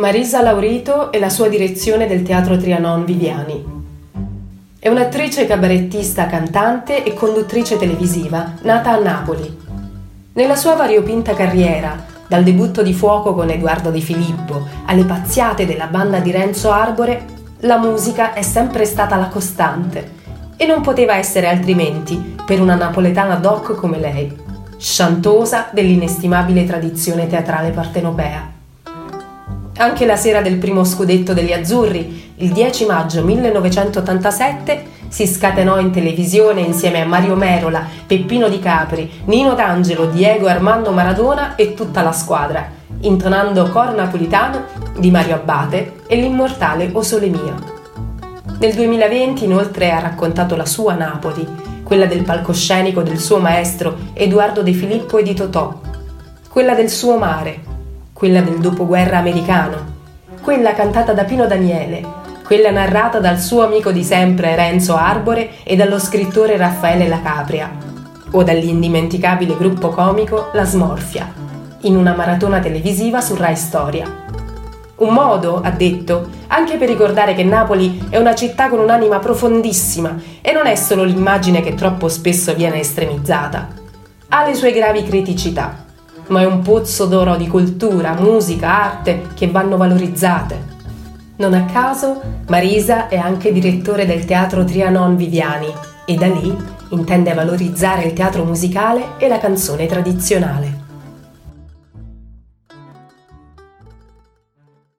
Marisa Laurito e la sua direzione del Teatro Trianon Viviani. È un'attrice cabarettista, cantante e conduttrice televisiva nata a Napoli. Nella sua variopinta carriera, dal debutto di fuoco con Edoardo De Filippo alle pazziate della banda di Renzo Arbore, la musica è sempre stata la costante e non poteva essere altrimenti per una napoletana doc come lei, sciantosa dell'inestimabile tradizione teatrale partenopea. Anche la sera del primo scudetto degli azzurri, il 10 maggio 1987, si scatenò in televisione insieme a Mario Merola, Peppino Di Capri, Nino D'Angelo, Diego Armando Maradona e tutta la squadra, intonando Cor Napolitano di Mario Abbate e l'immortale O Sole Mio. Nel 2020 inoltre ha raccontato la sua Napoli, quella del palcoscenico del suo maestro Edoardo De Filippo e di Totò, quella del suo mare, quella del dopoguerra americano, quella cantata da Pino Daniele, quella narrata dal suo amico di sempre Renzo Arbore e dallo scrittore Raffaele La Capria, o dall'indimenticabile gruppo comico La Smorfia, in una maratona televisiva su Rai Storia. Un modo, ha detto, anche per ricordare che Napoli è una città con un'anima profondissima e non è solo l'immagine che troppo spesso viene estremizzata. Ha le sue gravi criticità, ma è un pozzo d'oro di cultura, musica, arte che vanno valorizzate. Non a caso, Marisa è anche direttore del teatro Trianon Viviani e da lì intende valorizzare il teatro musicale e la canzone tradizionale.